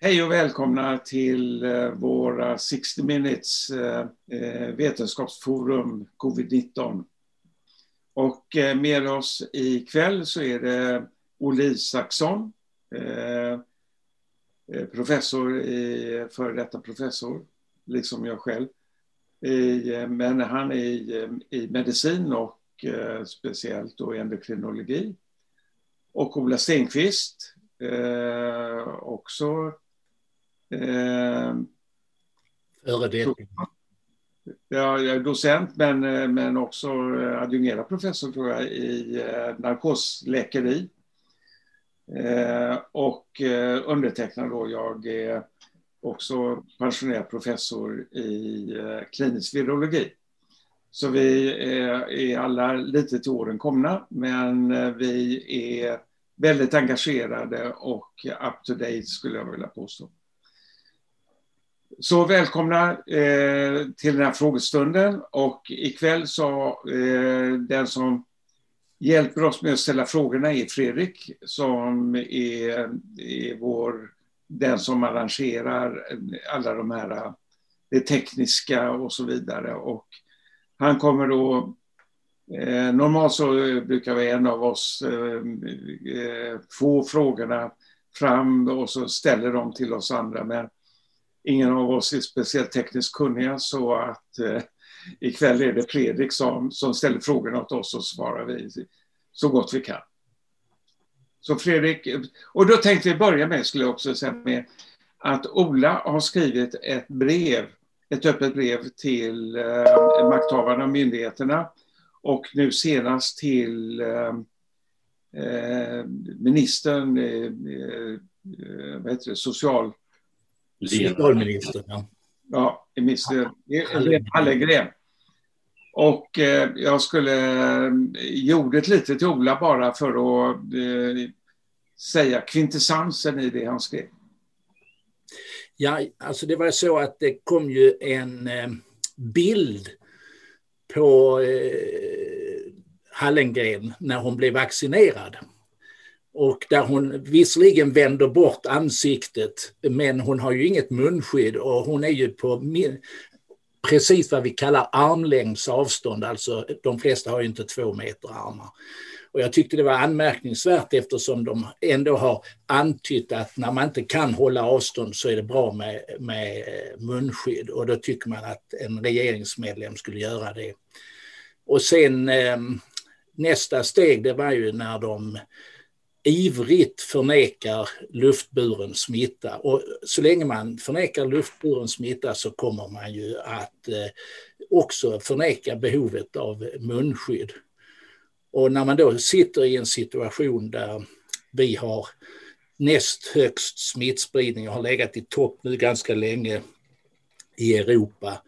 Hej och välkomna till eh, våra 60 minutes eh, eh, vetenskapsforum covid-19. Och med oss ikväll så är det Olle Isaksson, professor i, före detta professor, liksom jag själv. Men han är i, i medicin och speciellt då endokrinologi. Och Ola Stenqvist, också Eh, Före det. Jag är docent men, eh, men också adjungerad professor tror jag i eh, narkosläkeri. Eh, och eh, undertecknad då, jag är också pensionerad professor i eh, klinisk virologi. Så vi är, alla lite till åren komna men eh, vi är väldigt engagerade och up to date skulle jag vilja påstå. Så välkomna eh, till den här frågestunden och ikväll så eh, den som hjälper oss med att ställa frågorna är Fredrik som är, är vår, den som arrangerar alla de här, det tekniska och så vidare. Och han kommer då Eh, normalt så brukar vi en av oss eh, eh få frågorna fram och så ställer de till oss andra. Men ingen av oss är speciellt tekniskt kunniga så att eh, ikväll är det Fredrik som, som ställer frågorna åt oss och svarar vi så gott vi kan. Så Fredrik, och då tänkte vi börja med, skulle jag också säga, med att Ola har skrivit ett brev, ett öppet brev till eh, makthavarna och myndigheterna och nu senast till eh, eh ministern, eh, eh, vad heter det, social Socialministern, ja. Ja, minister Hallengren. Och eh, jag skulle eh, gjorde ett litet till Ola bara för att eh, säga kvintessensen i det han skrev. Ja, alltså det var så att det kom ju en eh, bild på eh, Hallengren när hon blev vaccinerad och där hon visserligen vänder bort ansiktet men hon har ju inget munskydd och hon är ju på precis vad vi kallar armlängds avstånd, alltså de flesta har ju inte två meter armar. Och jag tyckte det var anmärkningsvärt eftersom de ändå har antytt att när man inte kan hålla avstånd så är det bra med, med eh, munskydd och då tycker man att en regeringsmedlem skulle göra det. Och sen ehm, nästa steg det var ju när de ivrigt förnekar luftburen smitta. Och så länge man förnekar luftburen smitta så kommer man ju att eh, också förneka behovet av munskydd. Och när man då sitter i en situation där vi har näst högst smittspridning och har legat i topp nu ganska länge i Europa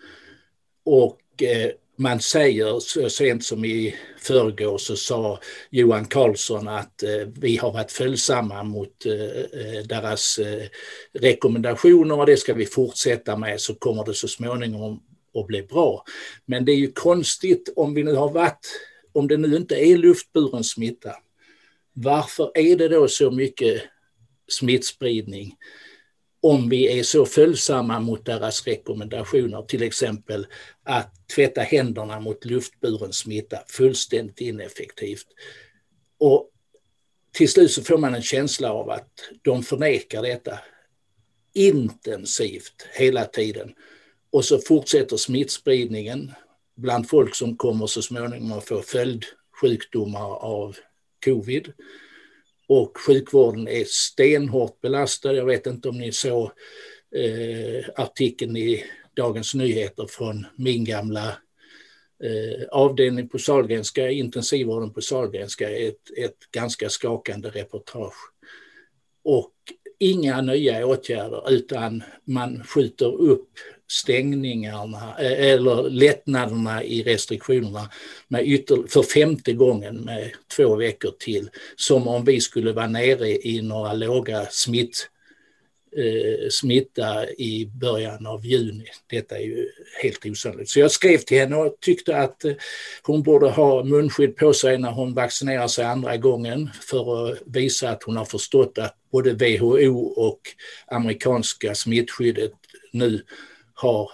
och eh, man säger så sent som i förrgår så sa Johan Carlsson att eh, vi har varit följsamma mot eh, eh, deras eh, rekommendationer och det ska vi fortsätta med så kommer det så småningom att bli bra. Men det är ju konstigt om vi nu har varit, om det nu inte är luftburen smitta, varför är det då så mycket smittspridning? Om vi är så följsamma mot deras rekommendationer, till exempel att tvätta händerna mot luftburen smitta, fullständigt ineffektivt. Och till slut så får man en känsla av att de förnekar detta intensivt hela tiden. Och så fortsätter smittspridningen bland folk som kommer så småningom att få följdsjukdomar av covid och sjukvården är stenhårt belastad. Jag vet inte om ni såg eh, artikeln i Dagens Nyheter från min gamla eh, avdelning på Sahlgrenska, intensivvården på Sahlgrenska, ett, ett ganska skakande reportage. Och inga nya åtgärder utan man skjuter upp stängningarna eh, eller lättnaderna i restriktionerna med ytter, för femte gången med två veckor till. Som om vi skulle vara nere i några låga smitt eh, smitta i början av juni. Detta är ju helt osannolikt. Så jag skrev till henne och tyckte att eh, hon borde ha munskydd på sig när hon vaccinerar sig andra gången för att visa att hon har förstått att både WHO och amerikanska smittskyddet nu har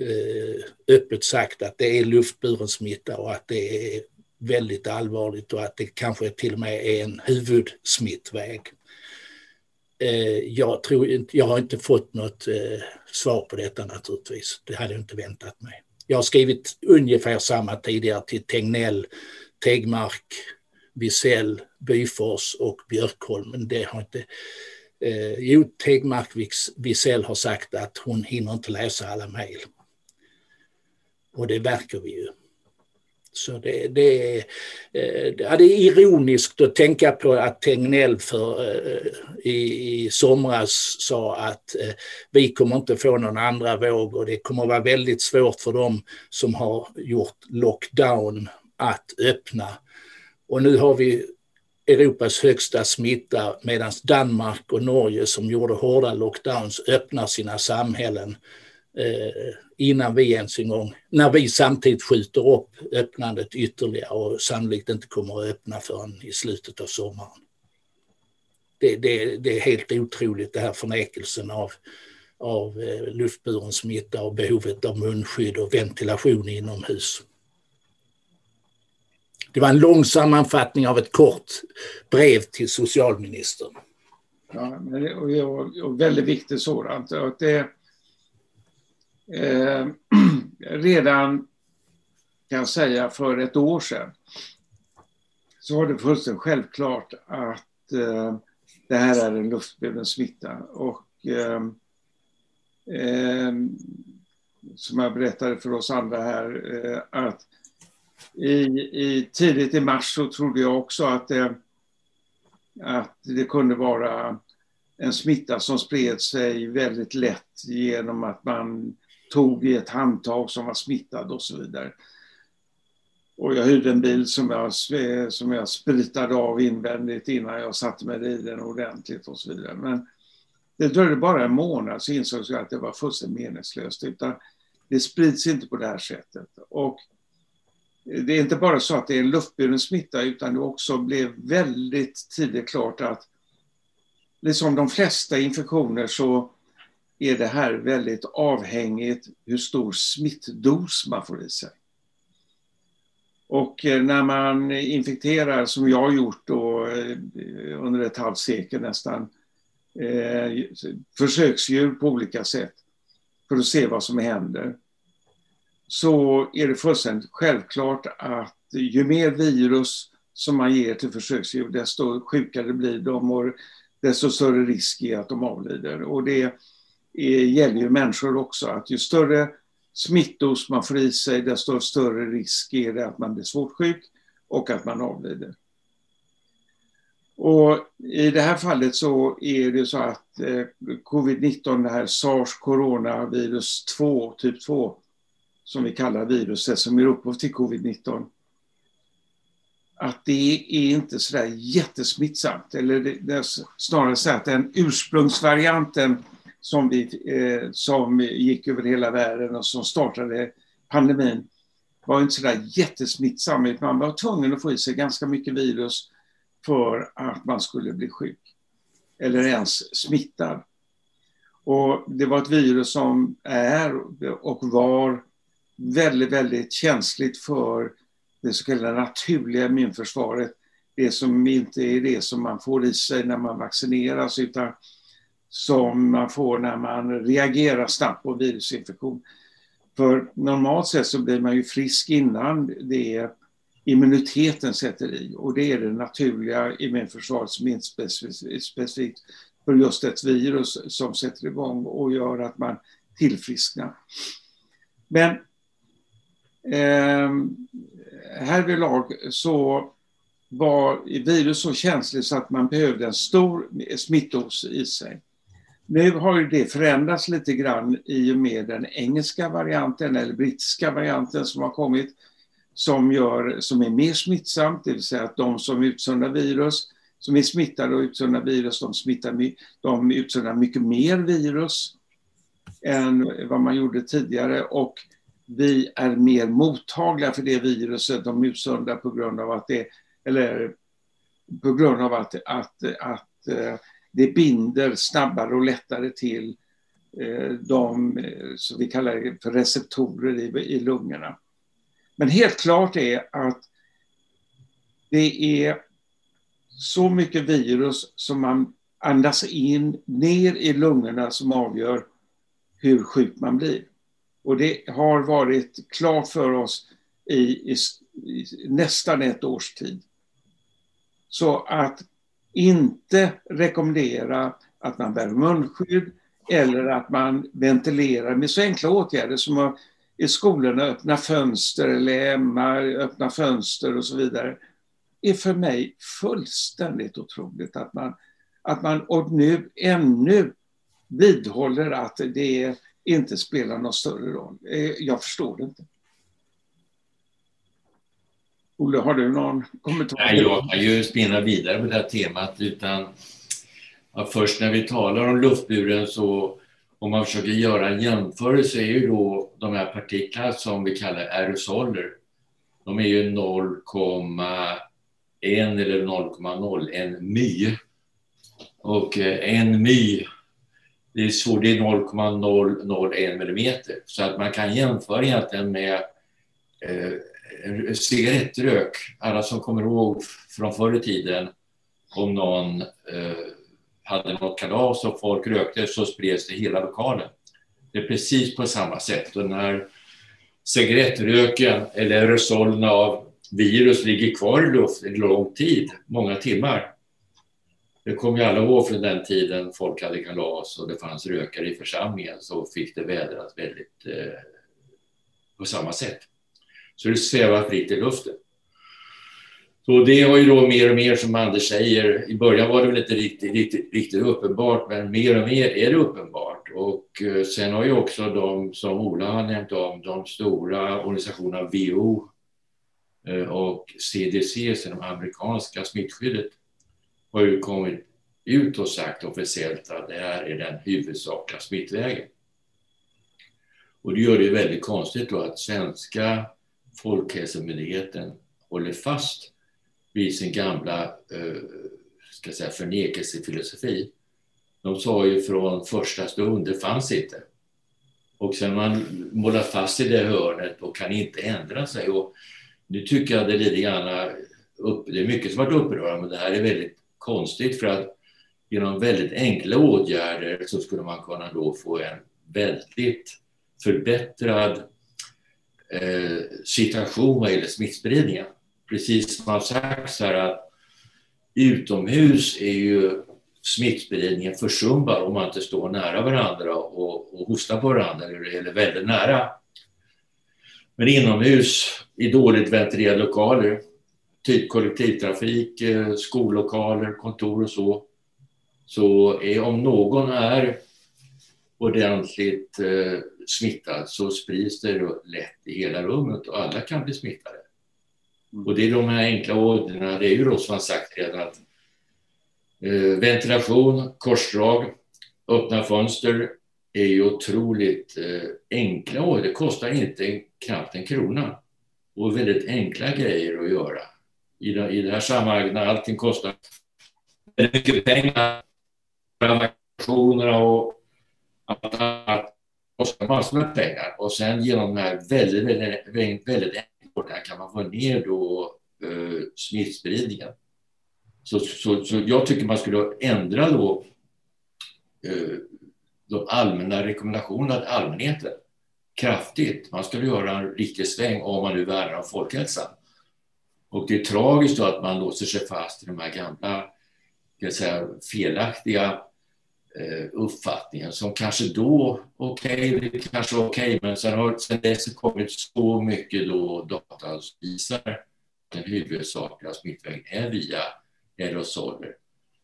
eh, öppet sagt att det är luftburen smitta och att det är väldigt allvarligt och att det kanske till och med är en huvudsmittväg. Eh, jag, tror, jag har inte fått något eh, svar på detta naturligtvis. Det hade jag inte väntat mig. Jag har skrivit ungefär samma tidigare till Tegnell, Tegmark, Wisell, Byfors och Björkholm, men det har inte... Eh, jo, Tegmark Wisell har sagt att hon hinner inte läsa alla mejl. Och det verkar vi ju. Så det, det, eh, ja, det är ironiskt att tänka på att Tegnell för, eh, i, i somras sa att eh, vi kommer inte få någon andra våg och det kommer vara väldigt svårt för dem som har gjort lockdown att öppna. Och nu har vi Europas högsta smitta medan Danmark och Norge som gjorde hårda lockdowns öppnar sina samhällen eh, innan vi ens en gång, när vi samtidigt skjuter upp öppnandet ytterligare och sannolikt inte kommer att öppna förrän i slutet av sommaren. Det, det, det är helt otroligt det här förnekelsen av, av eh, luftburen smitta och behovet av munskydd och ventilation inomhus. Det var en lång sammanfattning av ett kort brev till socialministern. Ja, och, och väldigt viktigt sådant. Att det, eh, redan kan jag säga för ett år sedan så var det fullständigt självklart att eh, det här är en luftburen smitta. Och eh, eh, som jag berättade för oss andra här eh, att i, i, tidigt i mars så trodde jag också att det, att det kunde vara en smitta som spred sig väldigt lätt genom att man tog i ett handtag som var smittad och så vidare. Och jag hyrde en bil som jag, som jag spritade av invändigt innan jag satte mig i den ordentligt och så vidare. Men det dröjde bara en månad så insåg jag att det var fullständigt meningslöst. Utan det sprids inte på det här sättet. Och det är inte bara så att det är en luftburen smitta utan det också blev väldigt tidigt klart att liksom de flesta infektioner så är det här väldigt avhängigt hur stor smittdos man får i sig. Och eh, när man infekterar, som jag har gjort då, eh, under ett halvt sekel nästan, eh, försöksdjur på olika sätt för att se vad som händer, så är det fullständigt självklart att ju mer virus som man ger till försöksdjur, desto sjukare blir de och desto större risk är att de avlider. Och det gäller ju människor också, att ju större smittos man får i sig, desto större risk är det att man blir svårt sjuk och att man avlider. Och I det här fallet så är det så att eh, covid-19, det här sars coronavirus 2, typ 2, som vi kallar viruset som ger upphov till covid-19, att det är inte så där jättesmittsamt. Eller det, det är snarare så att den ursprungsvarianten som, vi, eh, som gick över hela världen och som startade pandemin var inte så där jättesmittsam. Man var tvungen att få i sig ganska mycket virus för att man skulle bli sjuk. Eller ens smittad. Och det var ett virus som är och var väldigt, väldigt känsligt för det så kallade naturliga immunförsvaret. Det som inte är det som man får i sig när man vaccineras utan som man får när man reagerar snabbt på virusinfektion. För normalt sett så blir man ju frisk innan det immuniteten sätter i och det är det naturliga immunförsvaret som inte är specifikt för just ett virus som sätter igång och gör att man tillfrisknar. Men eh, härvidlag så var virus så känsligt så att man behövde en stor smittos i sig. Nu har ju det förändrats lite grann i och med den engelska varianten eller brittiska varianten som har kommit som, gör, som är mer smittsamt, det vill säga att de som utsöndrar virus som är smittade och utsöndrar virus, de, smittar, de utsöndrar mycket mer virus än vad man gjorde tidigare och vi är mer mottagliga för det viruset de utsöndrar på grund av att det, eller på grund av att, att, att eh, det binder snabbare och lättare till eh, de, eh, som vi kallar det för receptorer i, i lungorna. Men helt klart är att det är så mycket virus som man andas in ner i lungorna som avgör hur sjuk man blir. Och det har varit klart för oss i, i, i nästan ett års tid. Så att inte rekommendera att man bär munskydd eller att man ventilerar med så enkla åtgärder som att i skolorna öppna fönster eller hemma öppna fönster och så vidare är för mig fullständigt otroligt att man, att man och nu ännu vidhåller att det är inte spelar någon större roll. Eh, jag förstår det inte. Olle, har du någon kommentar? Nej, jag kan ju spinna vidare på det här temat. Utan, ja, först när vi talar om luftburen så om man försöker göra en jämförelse är ju då de här partiklarna som vi kallar aerosoler. De är ju 0,1 eller 0,01 my. Och eh, en my, det är, det är 0,001 millimeter. Så att man kan jämföra egentligen med eh, cigarettrök. Alla som kommer ihåg från förr i tiden om någon eh, hade något kalas och folk rökte så spreds det i hela lokalen. Det är precis på samma sätt. Och när cigarettröken eller aerosolerna av virus ligger kvar i luften lång tid, många timmar. Det kommer ju alla ihåg från den tiden folk hade kalas och det fanns rökare i församlingen så fick det vädras väldigt eh, på samma sätt. Så det svävar fritt i luften. Så det har ju då mer och mer, som Anders säger, i början var det väl inte riktigt, riktigt, riktigt uppenbart, men mer och mer är det uppenbart. Och eh, sen har ju också de som Ola har nämnt om, de stora organisationerna WHO eh, och CDC, så det amerikanska smittskyddet, har ju kommit ut och sagt officiellt att det här är den huvudsakliga smittvägen. Och det gör det väldigt konstigt då att svenska Folkhälsomyndigheten håller fast vid sin gamla eh, ska säga, förnekelsefilosofi. De sa ju från första stund, det fanns inte. Och sen man målar fast i det hörnet och kan inte ändra sig. Och nu tycker jag det är lite grann upp, det är mycket som varit upprörande, men det här är väldigt konstigt för att genom väldigt enkla åtgärder så skulle man kunna då få en väldigt förbättrad eh, situation vad gäller smittspridningen. Precis som har sagts här att utomhus är ju smittspridningen försumbar om man inte står nära varandra och, och hostar på varandra eller väldigt nära. Men inomhus i dåligt ventilerade lokaler, typ kollektivtrafik, eh, skollokaler, kontor och så, så är om någon är ordentligt eh, smittad så sprids det lätt i hela rummet och alla kan bli smittade. Mm. Och det är de här enkla åtgärderna, det är ju då som har sagt redan att eh, ventilation, korsdrag, öppna fönster är ju otroligt eh, enkla åtgärder. Det kostar inte knappt en krona och väldigt enkla grejer att göra. I det, i det här sammanhanget när allting kostar väldigt mycket pengar, vaccinationerna och allt annat kostar massor med pengar och sen genom de här väldigt, väldigt, väldigt enkla kan man få ner då eh, smittspridningen. Så, så, så jag tycker man skulle ändra då eh, de allmänna rekommendationerna till allmänheten kraftigt. Man skulle göra en riktig sväng om man nu värnar om folkhälsan. Och det är tragiskt då att man låser sig fast i de här gamla säga, felaktiga Eh, uppfattningen som kanske då, okej, okay, det kanske var okej, okay, men sen har sen dess kommit så mycket då data som visar att den huvudsakliga smittvägen är via aerosoler,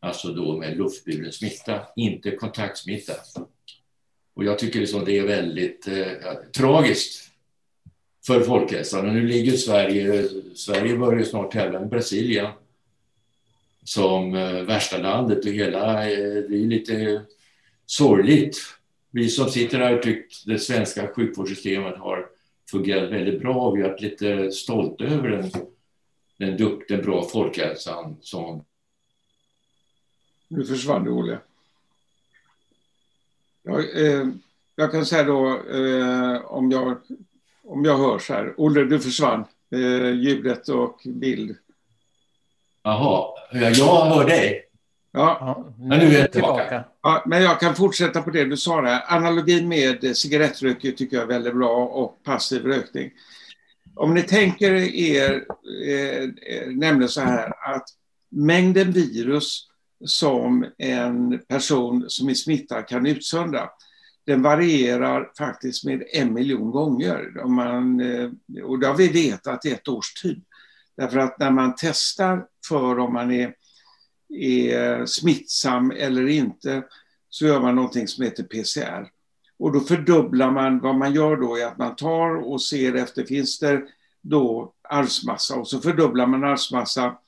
alltså då med luftburen smitta, inte kontaktsmitta. Och jag tycker liksom det är väldigt eh, tragiskt för folkhälsan. Och nu ligger Sverige, Sverige börjar snart tävla med Brasilien som eh, värsta landet och hela, eh, det är lite sorgligt. Vi som sitter här tycker det svenska sjukvårdssystemet har fungerat väldigt bra. Vi har varit lite stolta över den, den, den bra folkhälsan som... Nu försvann du, Olle. Jag, eh, jag kan säga då, eh, om, jag, om jag hörs här. Olle, du försvann. Eh, ljudet och bild. Jaha, jag hör dig. Ja. ja nu är jag tillbaka. Ja, men jag kan fortsätta på det du sa där. Analogin med cigarettröker tycker jag är väldigt bra och passiv rökning. Om ni tänker er eh, nämligen så här att mängden virus som en person som är smittad kan utsöndra, den varierar faktiskt med en miljon gånger. Om man, eh, och det har vi vetat i ett års tid. Därför att när man testar för om man är, är smittsam eller inte så gör man någonting som heter PCR. Och då fördubblar man, vad man gör då är att man tar och ser efter, finns det då arvsmassa och så fördubblar man arvsmassa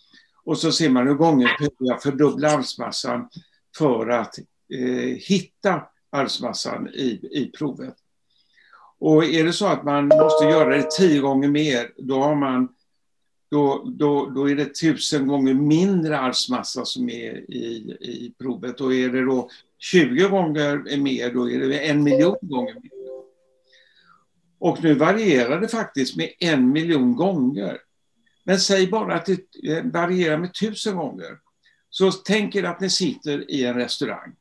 och så ser man hur gånger jag fördubblar arvsmassan för att eh, hitta arvsmassan i, i provet. Och är det så att man måste göra det tio gånger mer, då har man då, då, då är det tusen gånger mindre arvsmassa som är i, i provet. Och är det då 20 gånger mer, då är det en miljon gånger mer. Och nu varierar det faktiskt med en miljon gånger. Men säg bara att det eh, varierar med tusen gånger. Så tänk er att ni sitter i en restaurang.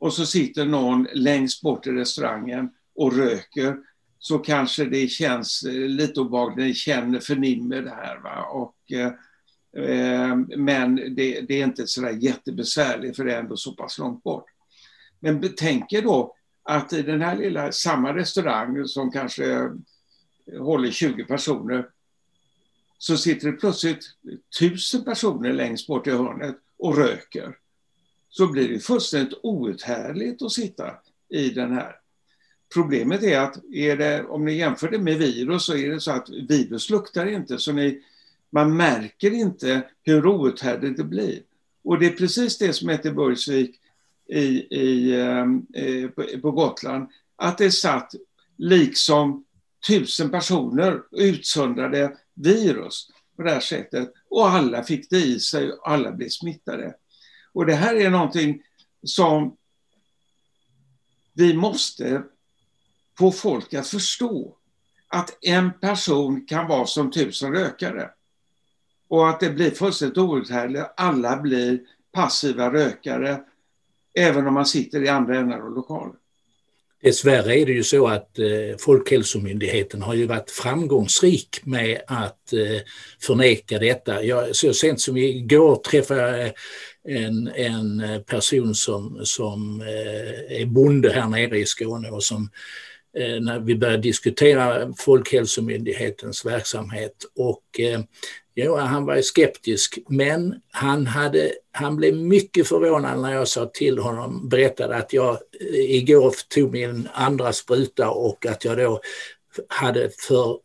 Och så sitter någon längst bort i restaurangen och röker så kanske det känns eh, lite obehagligt, ni känner, förnimmer det här. Va? Och, eh, eh, men det, det, är inte sådär jättebesvärligt för det är ändå så pass långt bort. Men betänk er då att i den här lilla, samma restaurang som kanske eh, håller 20 personer, så sitter det plötsligt tusen personer längst bort i hörnet och röker. Så blir det fullständigt outhärdligt att sitta i den här. Problemet är att är det, om ni jämför det med virus så är det så att virus luktar inte. Så ni, man märker inte hur outhärdligt det blir. Och det är precis det som heter Burgsvik i, i, ehm, eh, på, på Gotland. Att det satt liksom tusen personer utsöndrade virus på det här sättet. Och alla fick det i sig och alla blev smittade. Och det här är någonting som vi måste få folk att förstå att en person kan vara som tusen rökare. Och att det blir fullständigt outhärdligt. Alla blir passiva rökare, även om man sitter i andra ändar av lokalen. Dessvärre är det ju så att eh, Folkhälsomyndigheten har ju varit framgångsrik med att eh, förneka detta. Jag, så sent som igår träffade jag eh, en, en eh, person som, som eh, är bonde här nere i Skåne och som eh, när vi började diskutera Folkhälsomyndighetens verksamhet. Och, ja, jo, han var skeptisk, men han, hade, han blev mycket förvånad när jag sa till honom, berättade att jag igår tog min andra spruta och att jag då hade för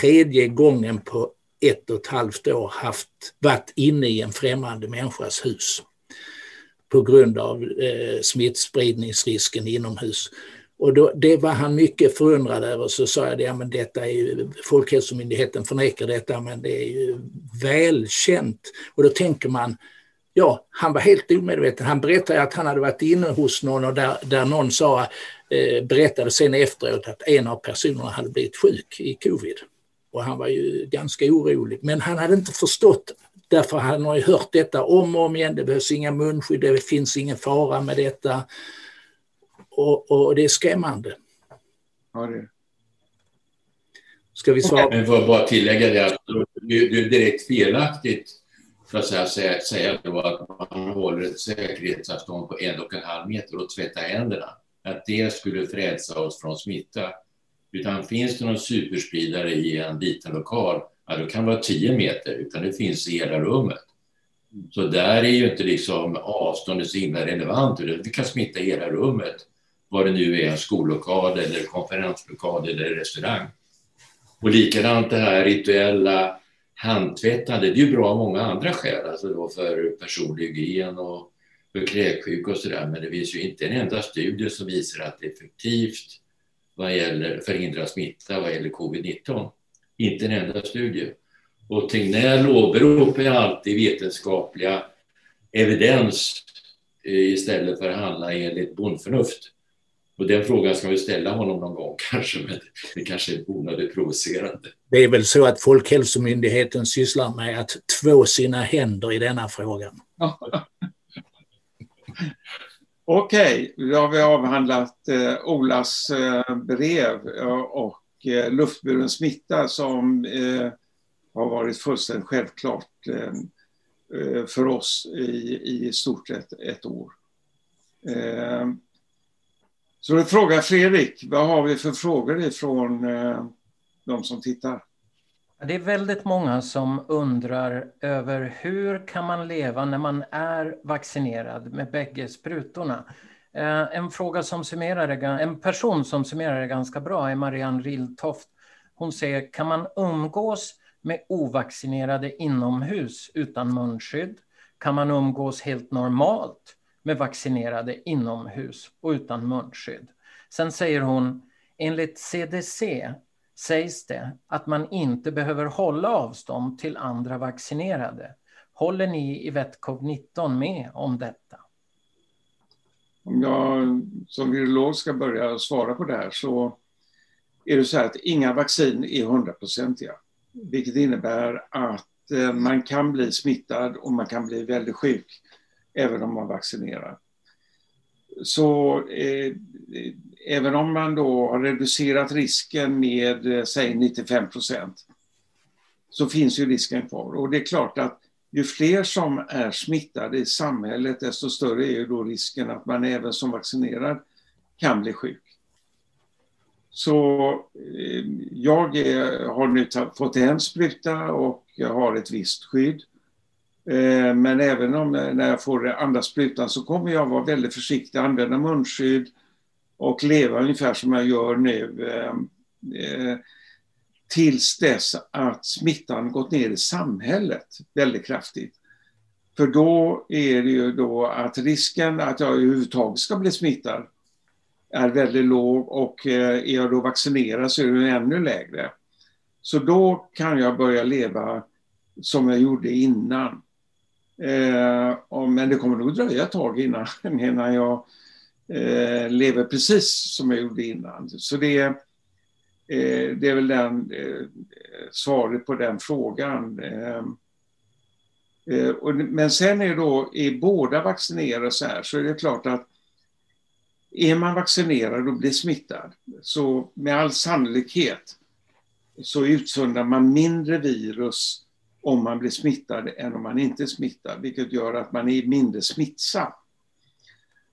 tredje gången på ett och ett halvt år haft, varit inne i en främmande människas hus på grund av eh, smittspridningsrisken inomhus. Och då, det var han mycket förundrad över. Så sa jag, ja men detta är ju, Folkhälsomyndigheten förnekar detta, men det är ju välkänt. Och då tänker man, ja, han var helt omedveten. Han berättade att han hade varit inne hos någon och där, där någon sa, eh, berättade sen efteråt att en av personerna hade blivit sjuk i covid. Och han var ju ganska orolig. Men han hade inte förstått, därför han har ju hört detta om och om igen. Det behövs inga munskydd, det finns ingen fara med detta. Och, och det är skrämmande. Ja, det Ska vi svara? Men får bara tillägga det att det är direkt felaktigt för att säga, säga då att man håller ett säkerhetsavstånd på en och en halv meter och tvättar händerna. Att det skulle frälsa oss från smitta. Utan finns det någon superspridare i en liten lokal, ja, då kan det vara tio meter, utan det finns i hela rummet. Så där är ju inte liksom avståndet så himla relevant, utan det kan smitta hela rummet vad det nu är, en skollokal eller konferenslokal eller restaurang. Och likadant det här rituella handtvättande. Det är ju bra av många andra skäl, alltså då för personlig hygien och för kräksjuka och sådär. Men det finns ju inte en enda studie som visar att det är effektivt vad gäller förhindra smitta vad gäller covid-19. Inte en enda studie. Och Tegnell åberopar alltid vetenskapliga evidens eh, istället för att handla enligt bondförnuft. Och den frågan ska vi ställa honom någon gång kanske, men det kanske är onödigt provocerande. Det är väl så att Folkhälsomyndigheten sysslar med att två sina händer i denna frågan. Okej, okay, då har vi avhandlat eh, Olas eh, brev eh, och eh, luftburen smitta som eh, har varit fullständigt självklart eh, eh för oss i, i stort sett ett år. Eh, så då frågar Fredrik, vad har vi för frågor ifrån de som tittar? Det är väldigt många som undrar över hur kan man leva när man är vaccinerad med bägge sprutorna? Eh, en, fråga som summerar en person som summerar det ganska bra är Marianne Riltoft. Hon säger, kan man umgås med ovaccinerade inomhus utan munskydd? Kan man umgås helt normalt med vaccinerade inomhus och utan munskydd? Sen säger hon, enligt CDC sägs det att man inte behöver hålla avstånd till andra vaccinerade. Håller ni i VetCov-19 med om detta? Om jag som virolog ska börja svara på det här så är det så här att inga vaccin är hundraprocentiga. Vilket innebär att eh, man kan bli smittad och man kan bli väldigt sjuk även om man vaccinerar. Så eh, även om man då har reducerat risken med eh, säg 95 procent så finns ju risken kvar. Och det är klart att ju fler som är smittade i samhället desto större är ju då risken att man även som vaccinerad kan bli sjuk. Så eh, jag är, har nu fått en spruta och jag har ett visst skydd. Eh, men även om när jag får andra sprutan så kommer jag vara väldigt försiktig, använda munskydd, och leva ungefär som jag gör nu eh, eh, tills dess att smittan gått ner i samhället väldigt kraftigt. För då är det ju då att risken att jag överhuvudtaget ska bli smittad är väldigt låg och eh, är jag då vaccinerad så är den ännu lägre. Så då kan jag börja leva som jag gjorde innan. Eh, men det kommer nog dröja ett tag innan, innan jag eh, lever precis som jag gjorde innan. Så det, eh, det är väl den, eh, svaret på den frågan. Eh, eh, och, men sen är då, är båda vaccinerade så här, så är det klart att är man vaccinerad och blir smittad, så med all sannolikhet så utsöndrar man mindre virus om man blir smittad än om man inte är smittad, vilket gör att man är mindre smittsam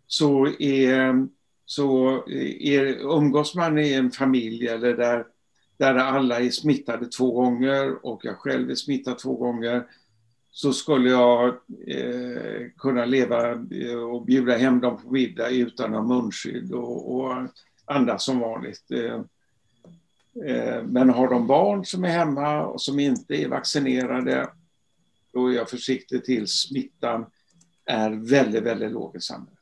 så, är, så är, umgås man i en familj eller där, där alla är smittade två gånger och jag själv är smittad två gånger så skulle jag eh, kunna leva eh, och bjuda hem dem på middag utan att ha munskydd och, och andas som vanligt. Eh, eh, men har de barn som är hemma och som inte är vaccinerade då är jag försiktig tills smittan är väldigt, väldigt låg i samhället.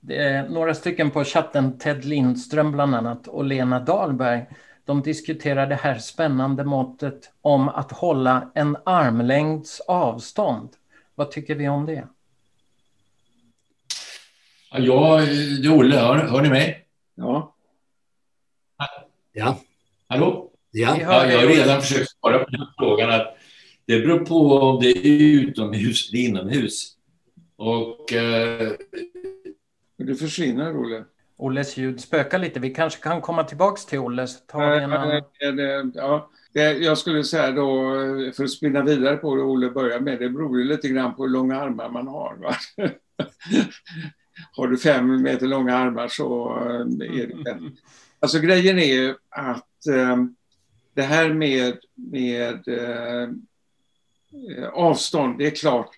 Det är några stycken på chatten, Ted Lindström bland annat och Lena Dahlberg. De diskuterar det här spännande måttet om att hålla en armlängds avstånd. Vad tycker vi om det? Ja, Olle. Hör, hör ni mig? Ja. Ja. Hallå? Ja. ja jag har redan försökt svara på den frågan. Att det beror på om det är utomhus eller inomhus. Och eh, du försvinner, Olle. Olles ljud spökar lite. Vi kanske kan komma tillbaks till Olles. Ta en annan... ja, jag skulle säga då, för att spinna vidare på det Olle börjar med, det beror ju lite grann på hur långa armar man har. Va? har du fem meter långa armar så eh, är det bättre. Alltså grejen är ju att um, det här med, med uh, avstånd, det är klart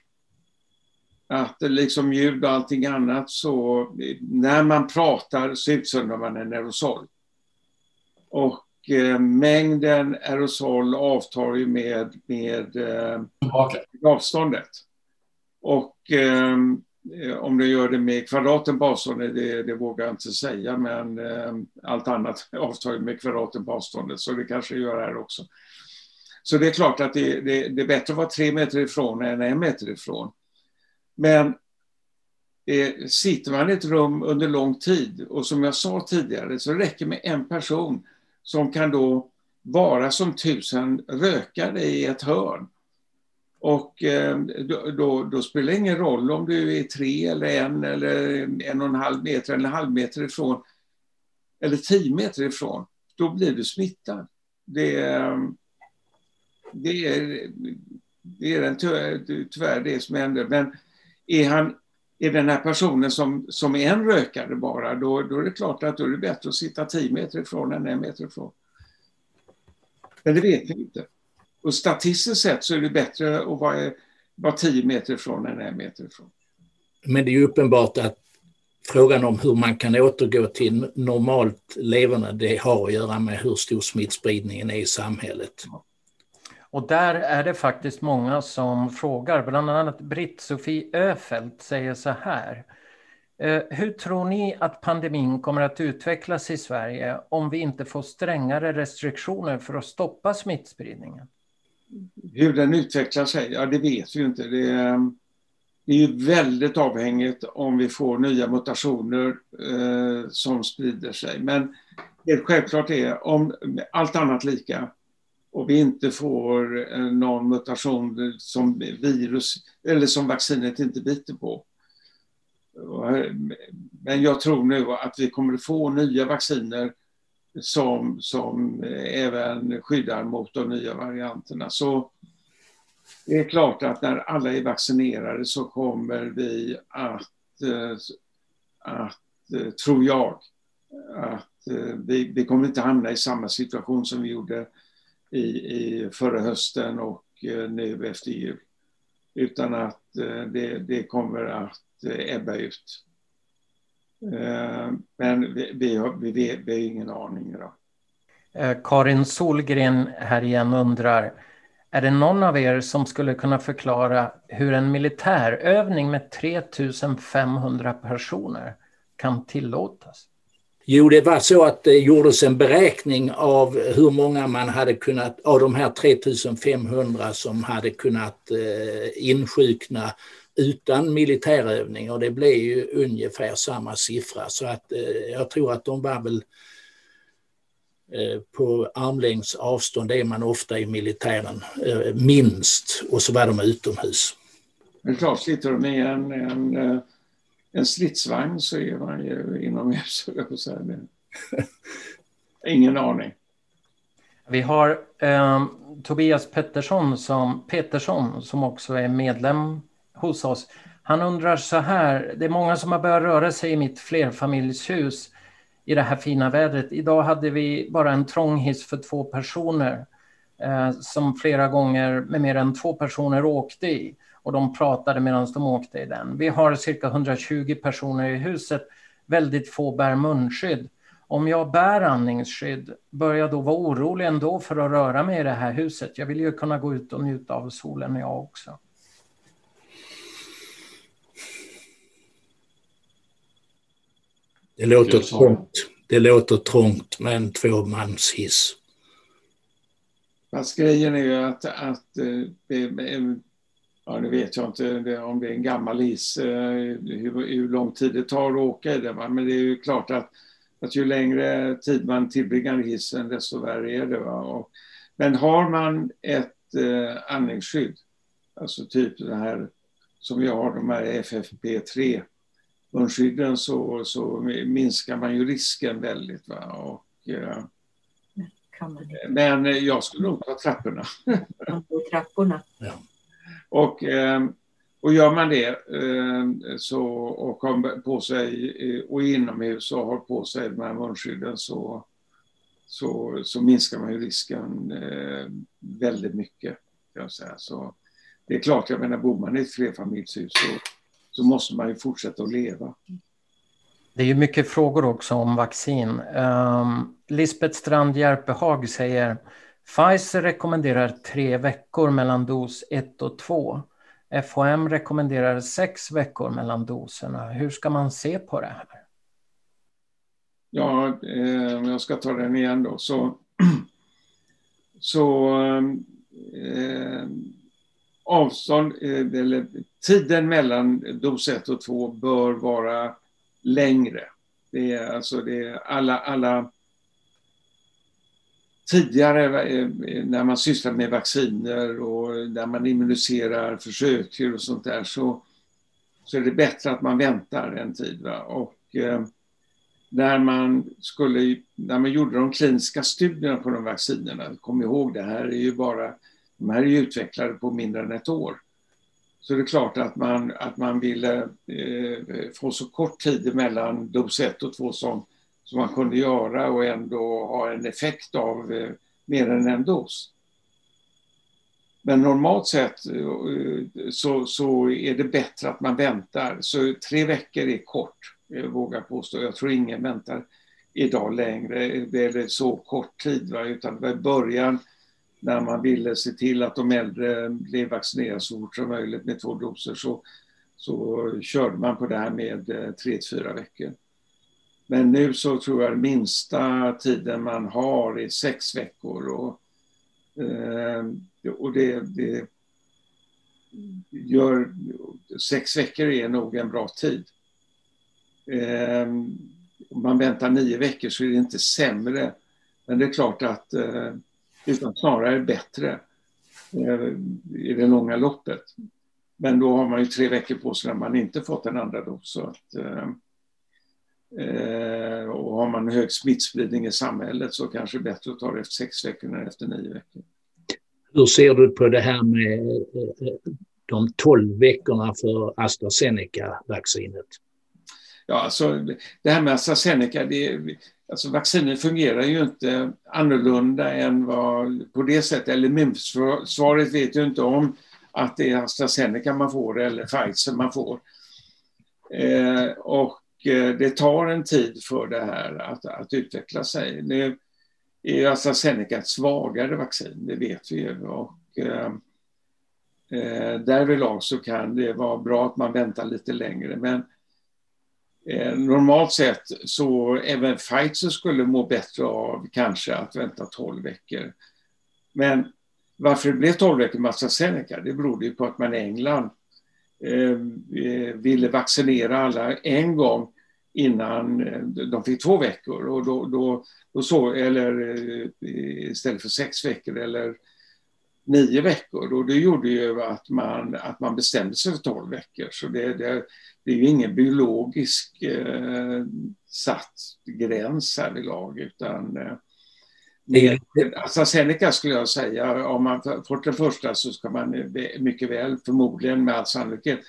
att liksom ljud och allting annat så när man pratar så utsöndrar man en aerosol. Och eh, mängden aerosol avtar ju med, med eh, avståndet. Och eh, om det gör det med kvadraten på avståndet, det, det vågar jag inte säga, men eh, allt annat avtar med kvadraten på avståndet, så det kanske gör här också. Så det är klart att det, det, det är bättre att vara tre meter ifrån än en meter ifrån. Men eh, sitter man i ett rum under lång tid och som jag sa tidigare så räcker med en person som kan då vara som tusen rökare i ett hörn. Och eh, då, då, då, spelar det ingen roll om du är tre eller en eller en och en halv meter eller en halv meter ifrån eller tio meter ifrån. Då blir du smittad. Det, eh, det, är, det är den, tyvärr det som händer. Men är, han, är den här personen som, som är en rökare bara, då, då är det klart att då är det bättre att sitta tio meter ifrån än en meter ifrån. Men det vet vi inte. Och statistiskt sett så är det bättre att vara, vara tio meter ifrån än en meter ifrån. Men det är uppenbart att frågan om hur man kan återgå till normalt leverne, det har att göra med hur stor smittspridningen är i samhället. Och där är det faktiskt många som frågar, bland annat Britt-Sofie Öfelt säger så här. Eh, Hur tror ni att pandemin kommer att utvecklas i Sverige om vi inte får strängare restriktioner för att stoppa smittspridningen? Hur den utvecklar sig, ja det vet vi inte. Det är, det är väldigt avhängigt om vi får nya mutationer eh, som sprider sig. Men helt självklart är, om allt annat lika, och vi inte får eh, någon mutation som virus eller som vaccinet inte biter på. Eh, men jag tror nu att vi kommer att få nya vacciner som, som eh, även skyddar mot de nya varianterna. Så det är klart att när alla är vaccinerade så kommer vi att, att tror jag, att vi, vi kommer inte hamna i samma situation som vi gjorde i, i förra hösten och eh, nu efter jul. Utan att eh, det, det kommer att eh, ebba ut. Men vi, vi, har, vi, vi har ingen aning idag. Karin Solgren här igen undrar, är det någon av er som skulle kunna förklara hur en militärövning med 3500 personer kan tillåtas? Jo, det var så att det gjordes en beräkning av hur många man hade kunnat, av de här 3500 som hade kunnat eh, insjukna utan militärövning. Och det blev ju ungefär samma siffra. Så att eh, jag tror att de var väl eh, på armlängds avstånd, det är man ofta i militären, minst. Och så var de utomhus. Men klart sitter de i en, en en stridsvagn så är man ju inomhus, Ingen aning. Vi har eh, Tobias Pettersson som, Pettersson som också är medlem hos oss. Han undrar så här, det är många som har börjat röra sig i mitt flerfamiljshus i det här fina vädret. Idag hade vi bara en trång hiss för två personer eh, som flera gånger med mer än två personer åkte i och de pratade medan de åkte i den. Vi har cirka 120 personer i huset, väldigt få bär munskydd. Om jag bär andningsskydd, börjar jag då vara orolig ändå för att röra mig i det här huset? Jag vill ju kunna gå ut och njuta av solen jag också. Det låter trångt. Det låter trångt med en tvåmanshiss. Fast grejen är ju att, att eh, ja, nu vet jag inte om det är en gammal is, eh, hur, hur lång tid det tar att åka i den. Va? Men det är ju klart att, att ju längre tid man tillbringar i hissen, desto värre är det. Va? Och, men har man ett eh, andningsskydd, alltså typ det här som vi har, de här FFP3 munskydden, så, så minskar man ju risken väldigt. Va? Och, eh, men jag skulle nog ta trapporna. trapporna. Ja. Och, ehm, och gör man det ehm, så, och har på sig, eh, och inomhus och har på sig de här munskydden så, så, så minskar man ju risken ehm, väldigt mycket. Jag säga. Så det är klart, jag menar bor man i ett flerfamiljshus så, så måste man ju fortsätta att leva. Det är ju mycket frågor också om vaccin. Um, Lisbeth Strand Järpehag säger Pfizer rekommenderar tre veckor mellan dos 1 och 2. FHM rekommenderar sex veckor mellan doserna. Hur ska man se på det här? Ja, eh, jag ska ta den igen då. Så, så eh, eh avstånd, eh, eller tiden mellan dos 1 och 2 bör vara längre. Det är alltså det är alla, alla tidigare eh, eh, när man sysslar med vacciner och när man immuniserar försöksdjur och sånt där så, så är det bättre att man väntar en tid. Va? Och eh, när man skulle, när man gjorde de kliniska studierna på de vaccinerna, kom ihåg det här är ju bara, de här är ju utvecklade på mindre än ett år. Så det är klart att man, att man ville eh, få så kort tid mellan dos 1 och 2 som, som man kunde göra och ändå ha en effekt av eh, mer än en dos. Men normalt sett eh, så, så är det bättre att man väntar. Så tre veckor är kort, eh, jag vågar påstå. Jag tror ingen väntar idag längre, eller så kort tid. Va? Utan det var i början när man ville se till att de äldre blev vaccinerade så fort som möjligt med två doser så, så körde man på det här med eh, tre till fyra veckor. Men nu så tror jag minsta tiden man har är sex veckor. Och, eh, och det, det gör... Sex veckor är nog en bra tid. Eh, om man väntar nio veckor så är det inte sämre. Men det är klart att eh, utan snarare bättre i det långa loppet. Men då har man ju tre veckor på sig när man inte fått en andra dos. Så att, och har man hög smittspridning i samhället så kanske det är bättre att ta det efter sex veckor än efter nio veckor. Hur ser du på det här med eh, de tolv veckorna för AstraZeneca-vaccinet? Ja, alltså det här med AstraZeneca, det, alltså vaccinet fungerar ju inte annorlunda än vad på det sättet, eller immunförsvaret vet ju inte om att det är AstraZeneca man får eller Pfizer man får. Eh, och Eh, Eh, det tar en tid för det här att, att utveckla sig. Nu är AstraZeneca ett svagare vaccin, det vet vi ju. Och, eh, eh, därvidlag så kan det vara bra att man väntar lite längre. Men eh, normalt sett så även Pfizer skulle må bättre av kanske att vänta 12 veckor. Men varför det blev 12 veckor med AstraZeneca, det berodde ju på att man i England Eh, eh, ville vaccinera alla en gång innan eh, de fick två veckor. Och då, då, då så, eller istället för sex veckor eller nio veckor. Och det gjorde ju att man, att man bestämde sig för tolv veckor. Så det, det, det är ju ingen biologisk eh, satt gräns härvidlag utan eh, AstraZeneca skulle jag säga, om man fått den första så ska man mycket väl, förmodligen med all sannolikhet,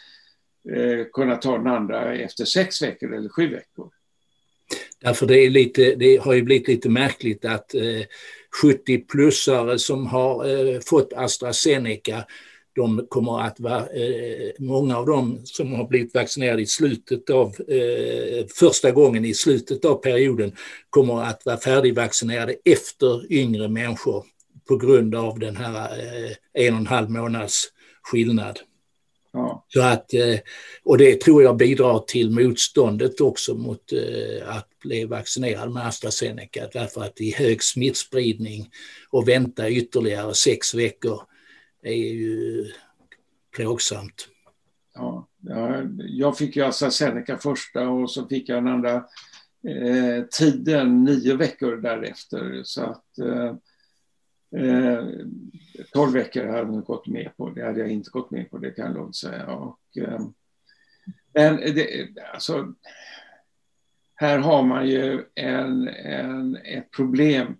eh, kunna ta den andra efter sex veckor eller sju veckor. Därför det, är lite, det har ju blivit lite märkligt att eh, 70-plussare som har eh, fått AstraZeneca de kommer att vara, eh, många av dem som har blivit vaccinerade i slutet av, eh, första gången i slutet av perioden kommer att vara färdigvaccinerade efter yngre människor på grund av den här eh, en och en halv månads skillnad. Ja. Så att, och det tror jag bidrar till motståndet också mot att bli vaccinerad med AstraZeneca därför att i hög smittspridning och vänta ytterligare sex veckor är ju plågsamt. Ja, jag fick ju AstraZeneca första och så fick jag den andra eh, tiden nio veckor därefter. Så att eh, eh, 12 veckor hade jag gått med på. Det hade jag inte gått med på, det kan jag lugnt säga. Och, eh, men det, alltså, här har man ju en, en, ett problem.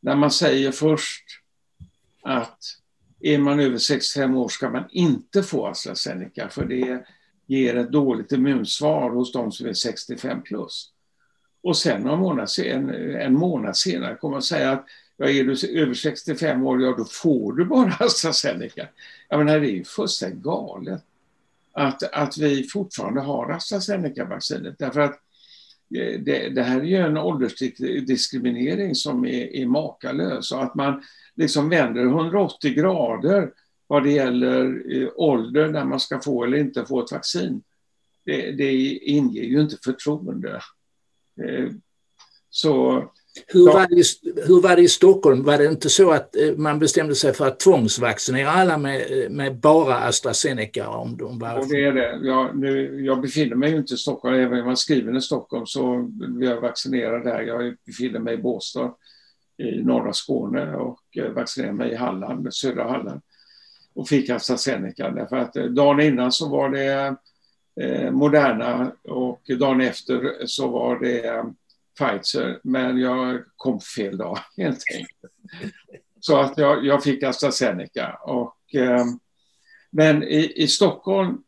När man säger först att är man över 65 år ska man inte få AstraZeneca för det ger ett dåligt immunsvar hos de som är 65 plus. Och sen en månad, sen, en månad senare kommer man säga att ja, är du över 65 år, ja då får du bara AstraZeneca. Jag menar, det är ju fullständigt galet att, att vi fortfarande har AstraZeneca-vaccinet. Därför att eh, det, det, här är ju en åldersdiskriminering som är, är makalös. Och att man liksom vänder 180 grader vad det gäller eh, ålder när man ska få eller inte få ett vaccin. Det, det inger ju inte förtroende. Eh, så hur var, det, hur var det i Stockholm? Var det inte så att eh, man bestämde sig för att tvångsvaccinera alla med, med bara AstraZeneca? Om de var... Och det är det. Jag, nu, jag befinner mig ju inte i Stockholm, även om jag var skriven i Stockholm så vill jag vaccinera där. Jag befinner mig i Båstad i norra Skåne och eh, vaccinerade mig i Halland, södra Halland och fick AstraZeneca. Därför att eh, dagen innan så var det eh, Moderna och dagen efter så var det Pfizer, men jag kom fel dag helt enkelt. Så att jag, jag fick AstraZeneca. Och, eh, men i, i Stockholm,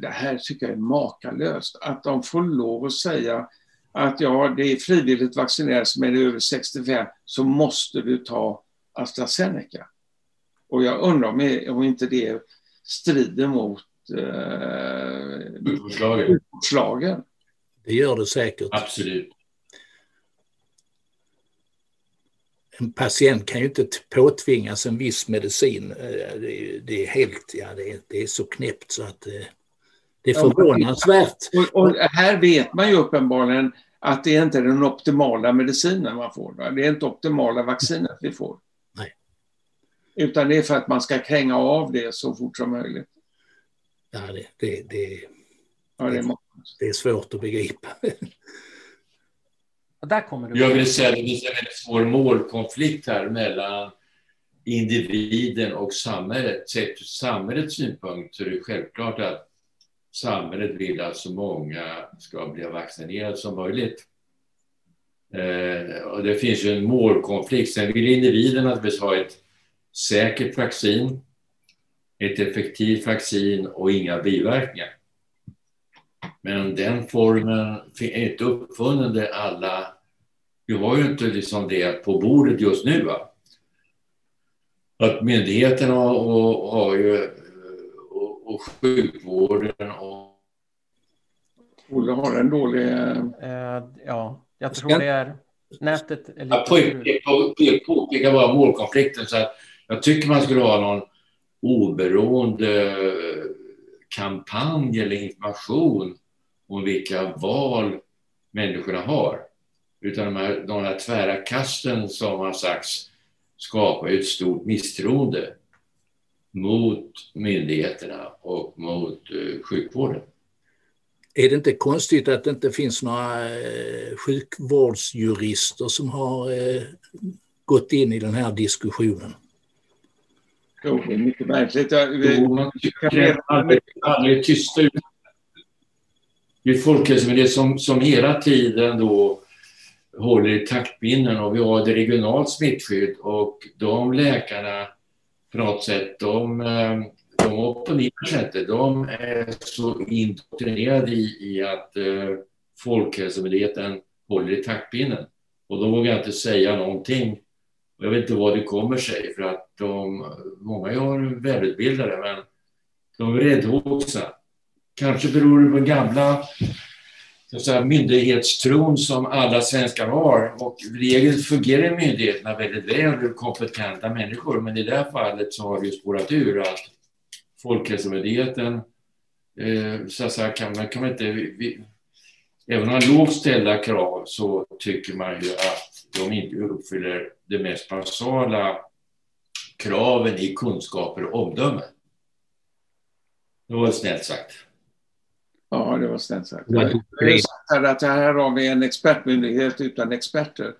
det här tycker jag är makalöst, att de får lov att säga att ja, det är frivilligt vaccinerat som är över 65 så måste du ta AstraZeneca. Och jag undrar om, om inte det strider mot eh, Det gör det säkert. Absolut. en patient kan ju inte påtvingas en viss medicin. Eh, det är, helt, ja det är, det är så knäppt så att eh, det är förvånansvärt. Och, och här vet man ju uppenbarligen att det inte är den optimala medicinen man får. Va? Det är inte optimala vaccinet vi får. Nej. Utan det är för att man ska kränga av det så fort som möjligt. Ja, det, det, det, ja, det, är, det är svårt att begripa. Och där kommer du Jag vill säga att det finns en väldigt svår målkonflikt här mellan individen och samhället. Sett ur samhällets synpunkt så är det självklart att samhället vill att så många ska bli vaccinerade som möjligt. Eh, och det finns ju en målkonflikt. Sen vill individen naturligtvis ha ett säkert vaccin, ett effektivt vaccin och inga biverkningar. Men den formen är inte uppfunnen där alla... Vi har ju inte liksom det på bordet just nu. Va? Att myndigheterna har, har ju, och, sjukvården och... Olle har en dålig... Uh, ja, jag tror det är... Nätet är lite... Jag påpekar bara målkonflikten. Så att jag tycker man skulle ha någon oberoende kampanj eller information om vilka val människorna har. Utan de här, de här tvära kasten som har sagts skapar ett stort misstroende mot myndigheterna och mot uh, sjukvården. Är det inte konstigt att det inte finns några eh, sjukvårdsjurister som har eh, gått in i den här diskussionen? Jo, det är mycket märkligt. Jo, man tycker aldrig, aldrig tysta ut det är Folkhälsomyndigheten som, som hela tiden då håller i taktpinnen och vi har det regionalt smittskydd och de läkarna på något sätt, de, eh, de opponerar sig inte. De är så indoktrinerade i, i att eh, Folkhälsomyndigheten håller i taktpinnen. Och de vågar inte säga någonting. Jag vet inte vad det kommer sig för att de, många är välutbildade men de är räddhågsna. Kanske beror det på gamla så att säga, myndighetstron som alla svenskar har. Och regel fungerar myndigheterna väldigt väl och kompetenta människor. Men i det här fallet så har det ju spårat ur att Folkhälsomyndigheten eh, så att säga, kan man, kan man inte... Vi, även om man har lågt ställa krav så tycker man ju att de inte uppfyller de mest basala kraven i kunskaper och omdöme. Det var snällt sagt. Ja, det var snällt sagt. Jag att här har vi en expertmyndighet utan experter.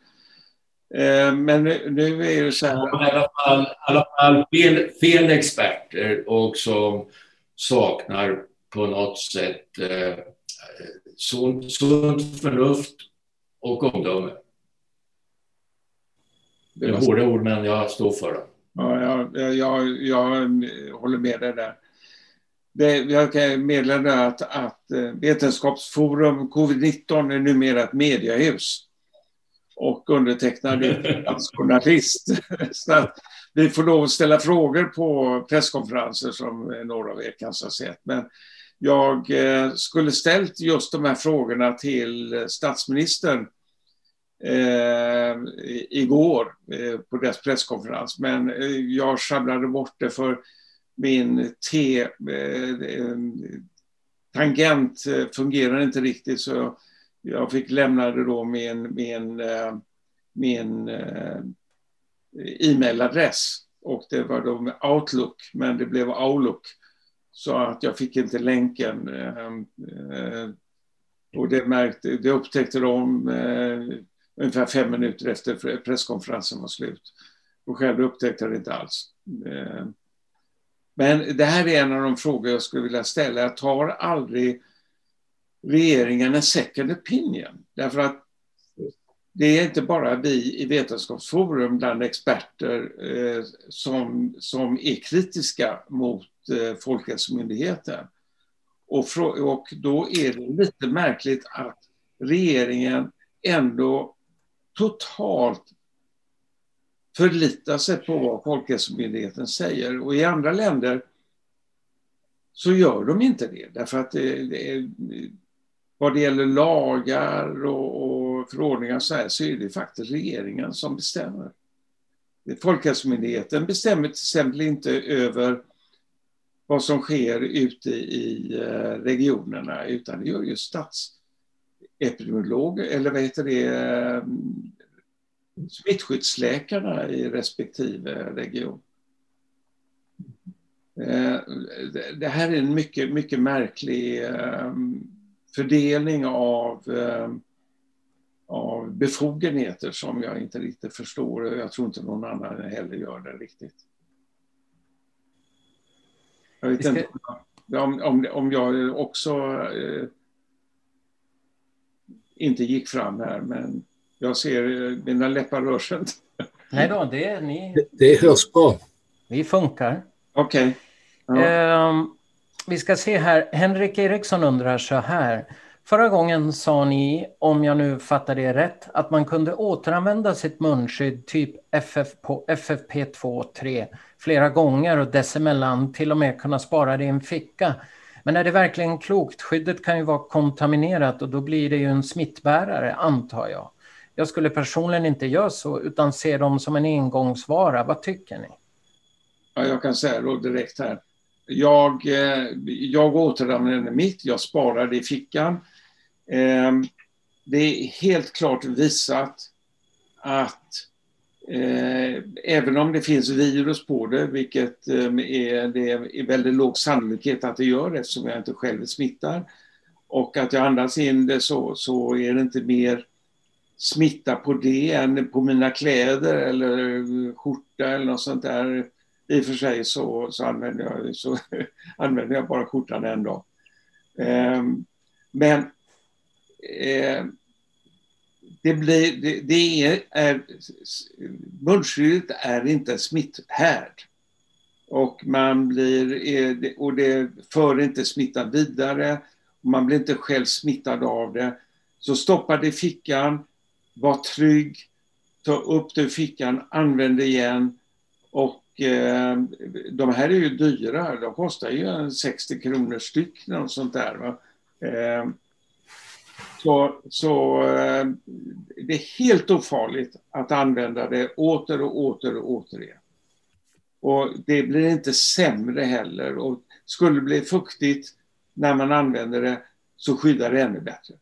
Eh, men nu, är det så här... Ja, I alla fall, alla fall fel, fel, experter och som saknar på något sätt eh, sunt, sunt förnuft och omdöme. Det är hårda ord, men jag står för dem. Ja, jag, jag, jag håller med dig där. Det, jag kan meddela att, att eh, Vetenskapsforum Covid-19 är numera ett mediehus och undertecknad är journalist. Så att vi får lov att ställa frågor på presskonferenser som några av er kanske har sett. Men jag eh, skulle ställt just de här frågorna till statsministern eh, igår eh, på dess presskonferens. Men eh, jag sjabblade bort det för min T eh, eh, tangent eh, fungerar inte riktigt så jag fick lämna det då min, min, eh, min e-mailadress och det var då med Outlook men det blev Outlook så att jag fick inte länken. Och det, märkte, det upptäckte de ungefär fem minuter efter presskonferensen var slut. Och själv upptäckte jag det inte alls. Men det här är en av de frågor jag skulle vilja ställa. Jag tar aldrig regeringen en second opinion. Därför att det är inte bara vi i Vetenskapsforum bland experter eh, som, som är kritiska mot eh, Folkhälsomyndigheten. Och, och då är det lite märkligt att regeringen ändå totalt förlita sig på vad Folkhälsomyndigheten säger. Och i andra länder så gör de inte det. Därför att det, det är, vad det gäller lagar och, och förordningar så, här, så är det faktiskt regeringen som bestämmer. Folkhälsomyndigheten bestämmer till exempel inte över vad som sker ute i eh, regionerna utan det gör ju statsepidemiologer, eller vad heter det, eh, smittskyddsläkarna i respektive region. Eh, det här är en mycket, mycket märklig eh, fördelning av, av befogenheter som jag inte riktigt förstår. Jag tror inte någon annan heller gör det riktigt. Jag vet inte om, om, om jag också inte gick fram här, men jag ser eh, mina läppar rör sig inte. Nej då, det, är ni... det, det hörs bra. Vi funkar. Okej. Okay. Ja. Uh, vi ska se här. Henrik Eriksson undrar så här. Förra gången sa ni, om jag nu fattar det rätt, att man kunde återanvända sitt munskydd typ FF på FFP2 3 flera gånger och dessemellan till och med kunna spara det i en ficka. Men är det verkligen klokt? Skyddet kan ju vara kontaminerat och då blir det ju en smittbärare, antar jag. Jag skulle personligen inte göra så, utan se dem som en engångsvara. Vad tycker ni? Ja, jag kan säga då direkt här. Jag, eh, jag återanvänder mitt, jag sparar det i fickan. Eh, det är helt klart visat att Eh, även om det finns virus på det, vilket eh, är, det är väldigt låg sannolikhet att det gör eftersom jag inte själv smittar och att jag andas in det så, så är det inte mer smitta på det än på mina kläder eller skjorta eller något sånt där. I och för sig så, så, använder, jag, så använder jag bara skjortan en dag. Eh, men eh, det, blir, det, det är, är, munskyddet är inte en smitthärd. Och, man blir, eh, och det för inte smittan vidare. Och man blir inte själv smittad av det. Så stoppa det i fickan, var trygg, ta upp det ur fickan, använd det igen. Och eh, de här är ju dyra, de kostar ju 60 kronor styck, något sånt där. Eh, så, så eh, det är helt ofarligt att använda det åter och åter och åter igen. Och det blir inte sämre heller. Och skulle det bli fuktigt när man använder det så skyddar det ännu bättre.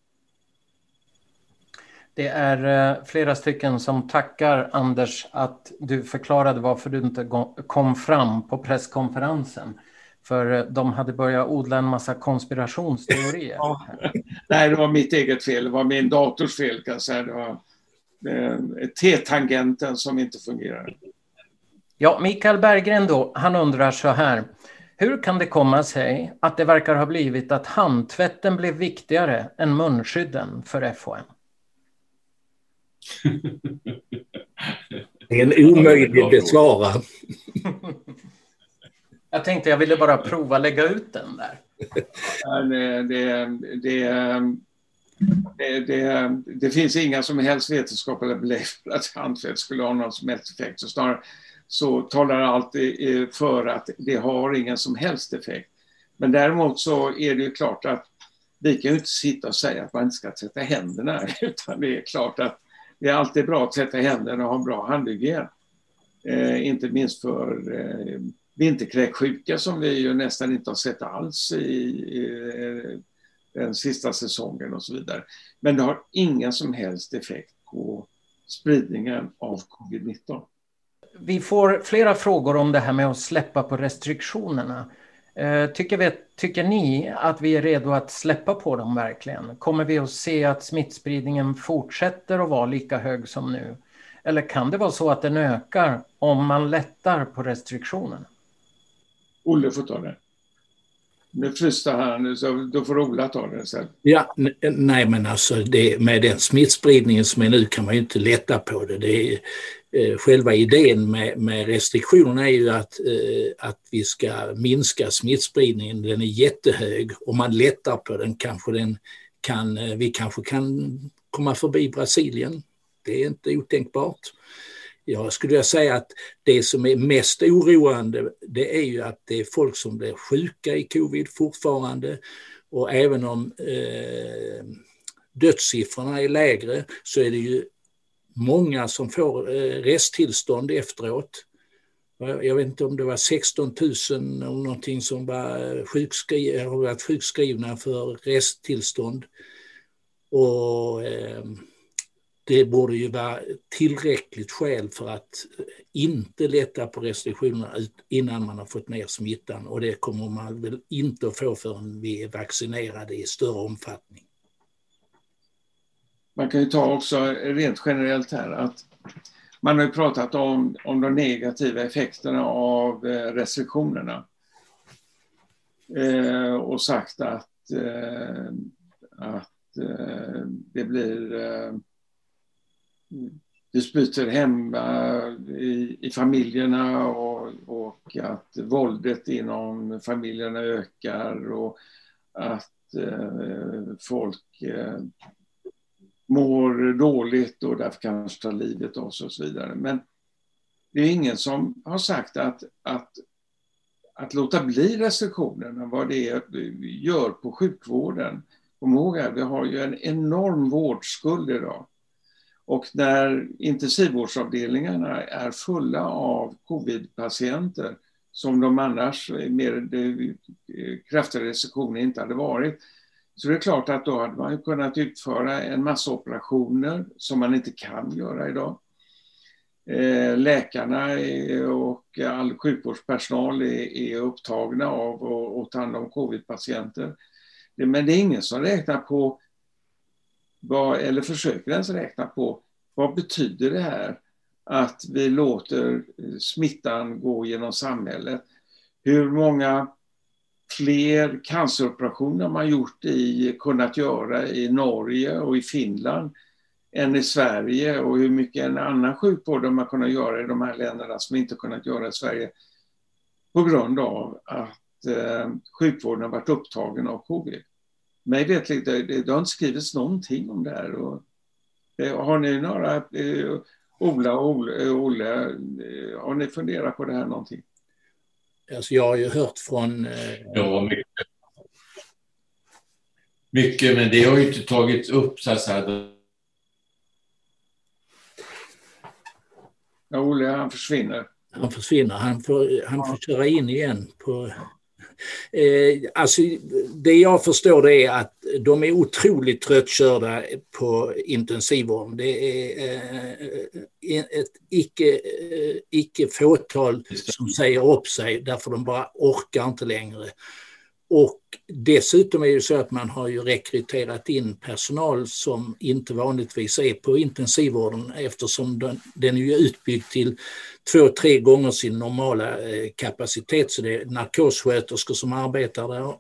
Det är eh, flera stycken som tackar Anders att du förklarade varför du inte kom fram på presskonferensen. För eh, de hade börjat odla en massa konspirationsteorier. Ja. Nej, det var mitt eget fel. Det var min dators fel kan jag säga. Det var eh, T-tangenten som inte fungerade. Ja, Mikael Berggren då, han undrar så här. Hur kan det komma sig att det verkar ha blivit att handtvätten blev viktigare än munskydden för FHM? Det är en omöjlig besvara. Jag tänkte jag ville bara prova lägga ut den där. det, det, det, det, det, finns inga som helst vetenskapliga belägg för att handtvätt skulle ha någon som helst effekt. Så snarare så talar allt för att det har ingen som helst effekt. Men däremot så är det ju klart att vi kan ju inte sitta och säga att man inte ska tvätta händerna, utan det är klart att det är alltid bra att tvätta händerna och ha en bra handhygien. Eh, inte minst för eh, vinterkräksjuka som vi ju nästan inte har sett alls i, i eh, den sista säsongen och så vidare. Men det har ingen som helst effekt på spridningen av covid-19. Vi får flera frågor om det här med att släppa på restriktionerna. Eh, tycker, vi, tycker ni att vi är redo att släppa på dem verkligen? Kommer vi att se att smittspridningen fortsätter att vara lika hög som nu? Eller kan det vara så att den ökar om man lättar på restriktionerna? Olle får ta det. Nu frystar han, så då får Ola ta den sen. Ja, nej men alltså det, med den smittspridningen som är nu kan man ju inte lätta på det. det är, eh, själva idén med, med restriktionerna är ju att, eh, att vi ska minska smittspridningen. Den är jättehög. Om man lättar på den kanske den kan, eh, vi kanske kan komma förbi Brasilien. Det är inte otänkbart. Jag skulle vilja säga att det som är mest oroande det är ju att det är folk som blir sjuka i covid fortfarande och även om eh, dödssiffrorna är lägre så är det ju många som får eh, resttillstånd efteråt. Jag vet inte om det var 16 000 eller någonting som var eh, sjukskri har varit sjukskrivna för resttillstånd. Och eh, det borde ju vara tillräckligt skäl för att inte lätta på restriktionerna innan man har fått ner smittan och det kommer man väl inte att få förrän vi är vaccinerade i större omfattning. Man kan ju ta också rent generellt här att man har ju pratat om, om de negativa effekterna av eh, restriktionerna eh, och sagt att, eh, att eh, det blir eh, Mm. disputer dispyter hemma eh, i, i familjerna och, och, att våldet inom familjerna ökar och att eh, folk eh, mår dåligt och därför kanske tar livet av sig och så vidare. Men det är ingen som har sagt att, att, att låta bli restriktionerna, vad det är gör på sjukvården. Kom ihåg att vi har ju en enorm vårdskuld idag. Och när intensivvårdsavdelningarna är fulla av covidpatienter som de annars eh, med eh, kraftiga restriktioner inte hade varit. Så det är klart att då hade man kunnat utföra en massa operationer som man inte kan göra idag. Eh, läkarna och all sjukvårdspersonal är upptagna av att ta hand om covidpatienter. Men det är ingen som räknar på vad, eller försöker ens räkna på vad betyder det här? Att vi låter smittan gå genom samhället? Hur många fler canceroperationer har man gjort i, kunnat göra i Norge och i Finland än i Sverige? Och hur mycket en annan sjukvård har man kunnat göra i de här länderna som inte kunnat göra i Sverige på grund av att eh, sjukvården har varit upptagen av covid? Mig vetligt, det, det har inte skrivits någonting om det här. Och, eh, har ni några, eh, Ola och Olle, eh, Olle, har ni funderat på det här någonting? Alltså jag har ju hört från... Ja, mycket. Mycket, men det har ju inte tagits upp så att säga. Ja, Olle han försvinner. Han försvinner, han får, han får köra in igen på alltså, det jag förstår det är att de är otroligt tröttkörda på intensivvården. Det är eh, ett icke, eh, icke fåtal som säger upp sig därför de bara orkar inte längre. Och dessutom är det så att man har ju rekryterat in personal som inte vanligtvis är på intensivvården eftersom den, den är utbyggd till två, tre gånger sin normala eh, kapacitet. Så det är narkossköterskor som arbetar där.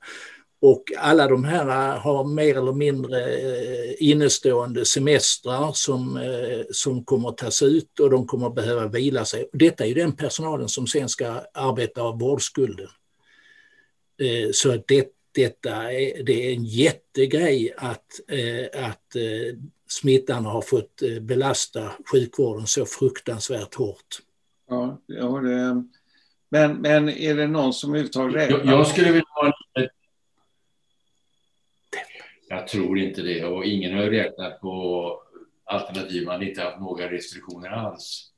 Och alla de här eh, har mer eller mindre eh, innestående semestrar som, som kommer att tas ut och de kommer att behöva vila sig. Detta är ju den personalen som sen ska arbeta av vårdskulden. Eh, så det, detta är, det är en jättegrej att, eh, att eh, smittan har fått belasta sjukvården så fruktansvärt hårt. Ja, ja det, men, men är det någon som överhuvudtaget räknar? Jag, skulle vilja ha Jag tror inte det och ingen har räknat på alternativ man inte haft några restriktioner alls.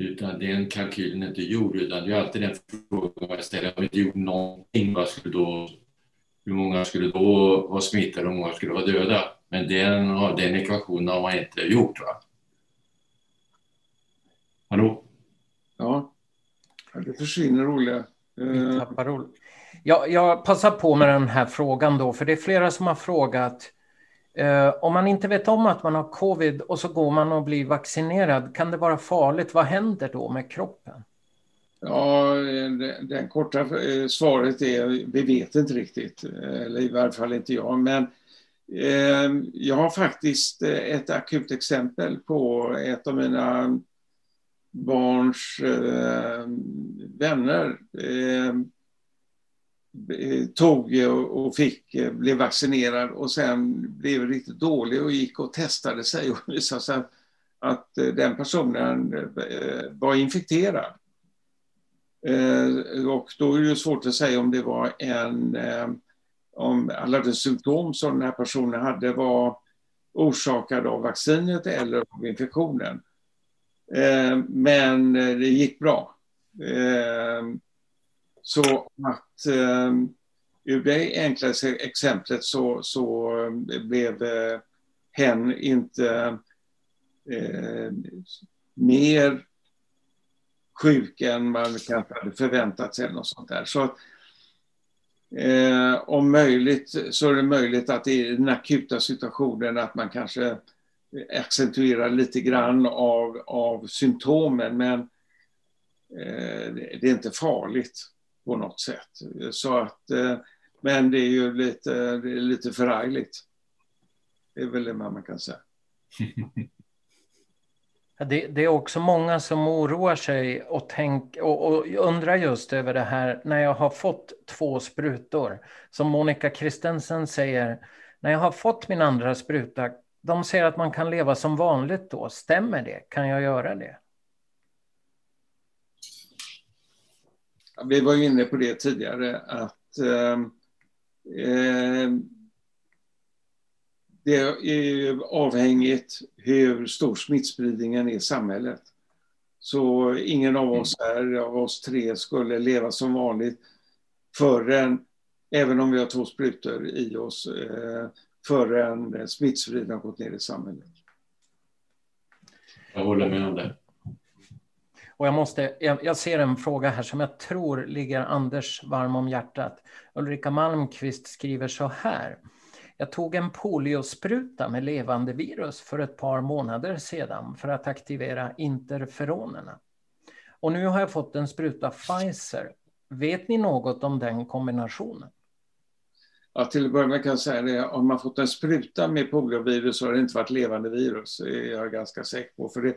Utan den kalkylen är inte gjord, utan det är alltid den frågan man ställer. Har vi inte gjort någonting, vad skulle då, hur många skulle då vara smittade och hur många skulle vara döda? Men den, den ekvationen har man inte gjort. Va? Hallå? Ja, det försvinner Olle. Vi tappar Olle. Jag, jag passar på med den här frågan då, för det är flera som har frågat Eh, om man inte vet om att man har covid och så går man och blir vaccinerad, kan det vara farligt? Vad händer då med kroppen? Ja, eh, det, det korta eh, svaret är vi vet inte riktigt, eh, eller i varje fall inte jag. Men eh, jag har faktiskt ett akut exempel på ett av mina barns eh, vänner. Eh, tog och fick, eh, blev vaccinerad och sen blev riktigt dålig och gick och testade sig och visade sig att eh, den personen var infekterad. Och då är det svårt att säga om det var en, om alla de symptom som den här personen hade var orsakade av vaccinet eller av infektionen. Men det gick bra. Så att eh, ur det enkla exemplet så, så eh, blev eh, hen inte eh, mer sjuk än man kanske hade förväntat sig. Något sånt där. Så eh, om möjligt så är det möjligt att i den akuta situationen att man kanske accentuerar lite grann av, av symptomen men eh, det är inte farligt på något sätt. Så att, eh, men det är ju lite, det är lite förargligt. Det är väl det man kan säga. Det, det, är också många som oroar sig och, tänk, och, och, undrar just över det här när jag har fått två sprutor. Som Monica Kristensen säger, när jag har fått min andra spruta, de säger att man kan leva som vanligt då. Stämmer det? Kan jag göra det? Vi var ju inne på det tidigare att eh, det är avhängigt hur stor smittspridningen är i samhället. Så ingen av oss här, av oss tre, skulle leva som vanligt förrän, även om vi har två sprutor i oss, eh, förrän smittspridningen har gått ner i samhället. Jag håller med om det. Och jag, måste, jag, jag, ser en fråga här som jag tror ligger Anders varm om hjärtat. Ulrika Malmqvist skriver så här. Jag tog en poliospruta med levande virus för ett par månader sedan för att aktivera interferonerna. Och nu har jag fått en spruta Pfizer. Vet ni något om den kombinationen? Ja, till att börja med kan jag säga det, om man fått en spruta med poliovirus så har det inte varit levande virus. Det är jag ganska säker på. För det,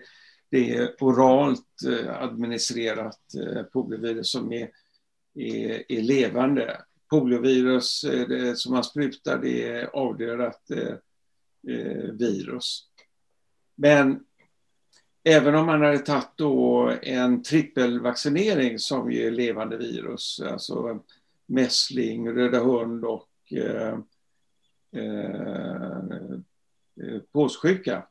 det är oralt eh, administrerat eh, poliovirus som är, är, är levande. Poliovirus det, som man sprutar, det är avdödat eh, virus. Men även om man hade tagit då en trippelvaccinering som ger levande virus, alltså mässling, röda hund och eh, eh, påssjuka,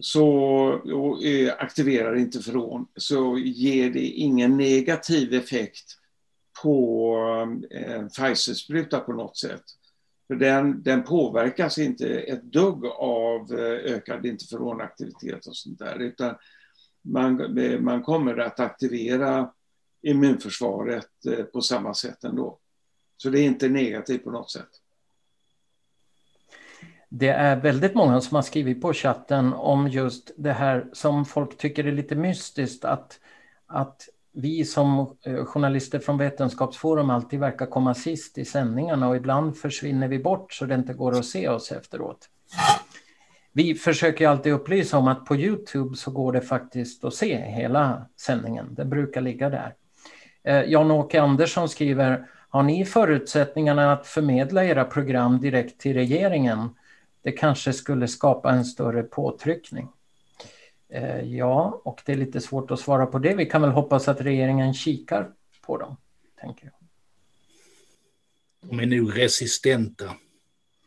så eh, aktiverar inte från så ger det ingen negativ effekt på eh, en Pfizer-spruta på något sätt. För den, den påverkas inte ett dugg av eh, ökad interferonaktivitet och sånt där utan man, man kommer att aktivera immunförsvaret på samma sätt ändå. Så det är inte negativt på något sätt. Det är väldigt många som har skrivit på chatten om just det här som folk tycker är lite mystiskt att, att vi som eh, journalister från Vetenskapsforum alltid verkar komma sist i sändningarna och ibland försvinner vi bort så det inte går att se oss efteråt. Vi försöker alltid upplysa om att på Youtube så går det faktiskt att se hela sändningen. Det brukar ligga där. Eh, Jan-Åke Andersson skriver, har ni förutsättningarna att förmedla era program direkt till regeringen? Det kanske skulle skapa en större påtryckning. Eh, ja, och det är lite svårt att svara på det. Vi kan väl hoppas att regeringen kikar på dem, tänker jag. De är nog resistenta.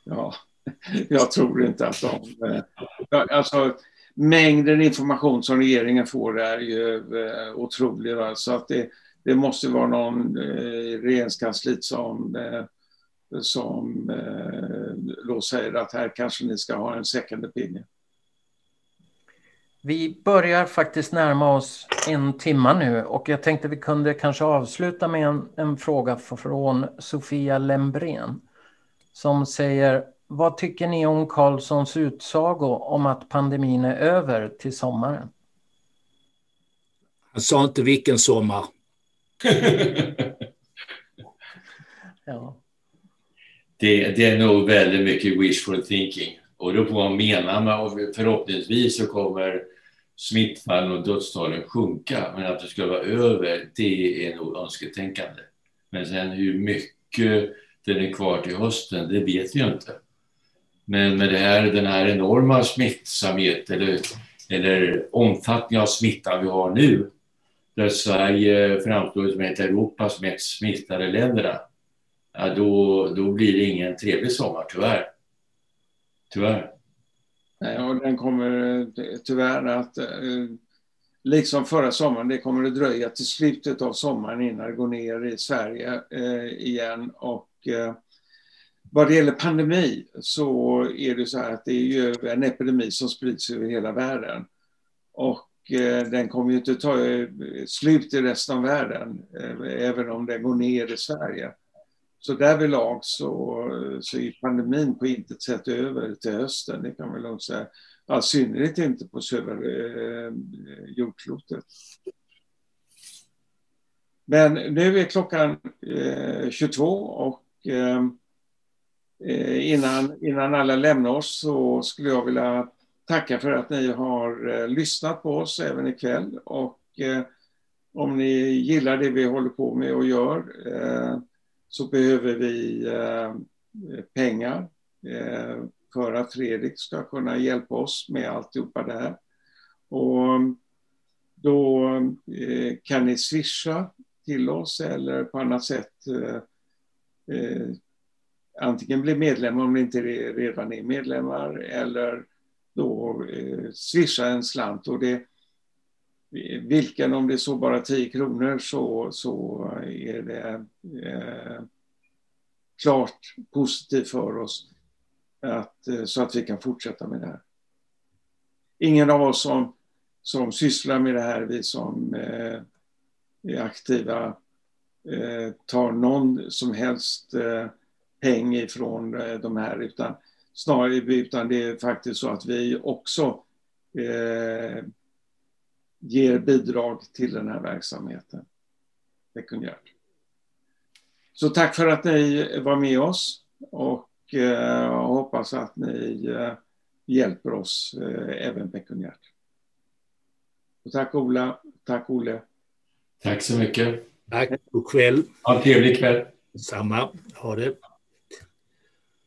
Ja, jag tror inte att de... Eh, alltså, mängden information som regeringen får är ju eh, otrolig. Va? Så att det, det måste vara någon i regeringskansliet som, som då säger att här kanske ni ska ha en second opinion. Vi börjar faktiskt närma oss en timma nu och jag tänkte vi kunde kanske avsluta med en, en fråga från Sofia Lembrén som säger vad tycker ni om Karlssons utsago om att pandemin är över till sommaren? Han sa inte vilken sommar. ja det, det är nog väldigt mycket wishful thinking. Och då får man mena med, och förhoppningsvis så kommer smittfallen och dödstalen sjunka, men att det ska vara över, det är nog önsketänkande. Men sen hur mycket den är kvar till hösten, det vet vi ju inte. Men med det här, den här enorma smittsamhet eller, eller omfattning av smittan vi har nu, där Sverige framstår som ett av Europas mest smittade länderna, ja, då, då blir det ingen trevlig sommar, tyvärr. Tyvärr. Nej, och den kommer eh, tyvärr att, liksom förra sommaren, det kommer att dröja till slutet av sommaren innan det går ner i Sverige eh, igen. Och vad det gäller pandemi så är det så här att det är ju en epidemi som sprids över hela världen. Och den kommer ju inte ta slut i resten av världen, även om den går ner i Sverige. Så därvidlag så, så är pandemin på intet sätt över till hösten, det kan man lugnt säga. I synnerhet inte på södra eh, jordklotet. Men nu är klockan eh, 22 och eh, eh, innan, innan alla lämnar oss så skulle jag vilja tacka för att ni har eh, lyssnat på oss även ikväll. Och eh, om ni gillar det vi håller på med och gör eh, så behöver vi eh, pengar eh, för att Fredrik ska kunna hjälpa oss med alltihopa det här. Och då eh, kan ni swisha till oss eller på annat sätt antingen bli medlemmar, om ni inte redan är medlemmar eller då swisha en slant. Och det, vilken, om det är så bara 10 kronor så, så är det eh, klart positivt för oss att, eh, så att vi kan fortsätta med det här. Ingen av oss som, som sysslar med det här, vi som eh, är aktiva, eh, tar någon som helst eh, peng ifrån eh, de här, utan snarare utan det är faktiskt så att vi också eh, ger bidrag till den här verksamheten pekuniärt. Så tack för att ni var med oss och eh, hoppas att ni eh, hjälper oss eh, även pekuniärt. Och tack Ola, tack Olle. Tack så mycket. Tack, god kväll. Ha en trevlig kväll. Samma, ha det.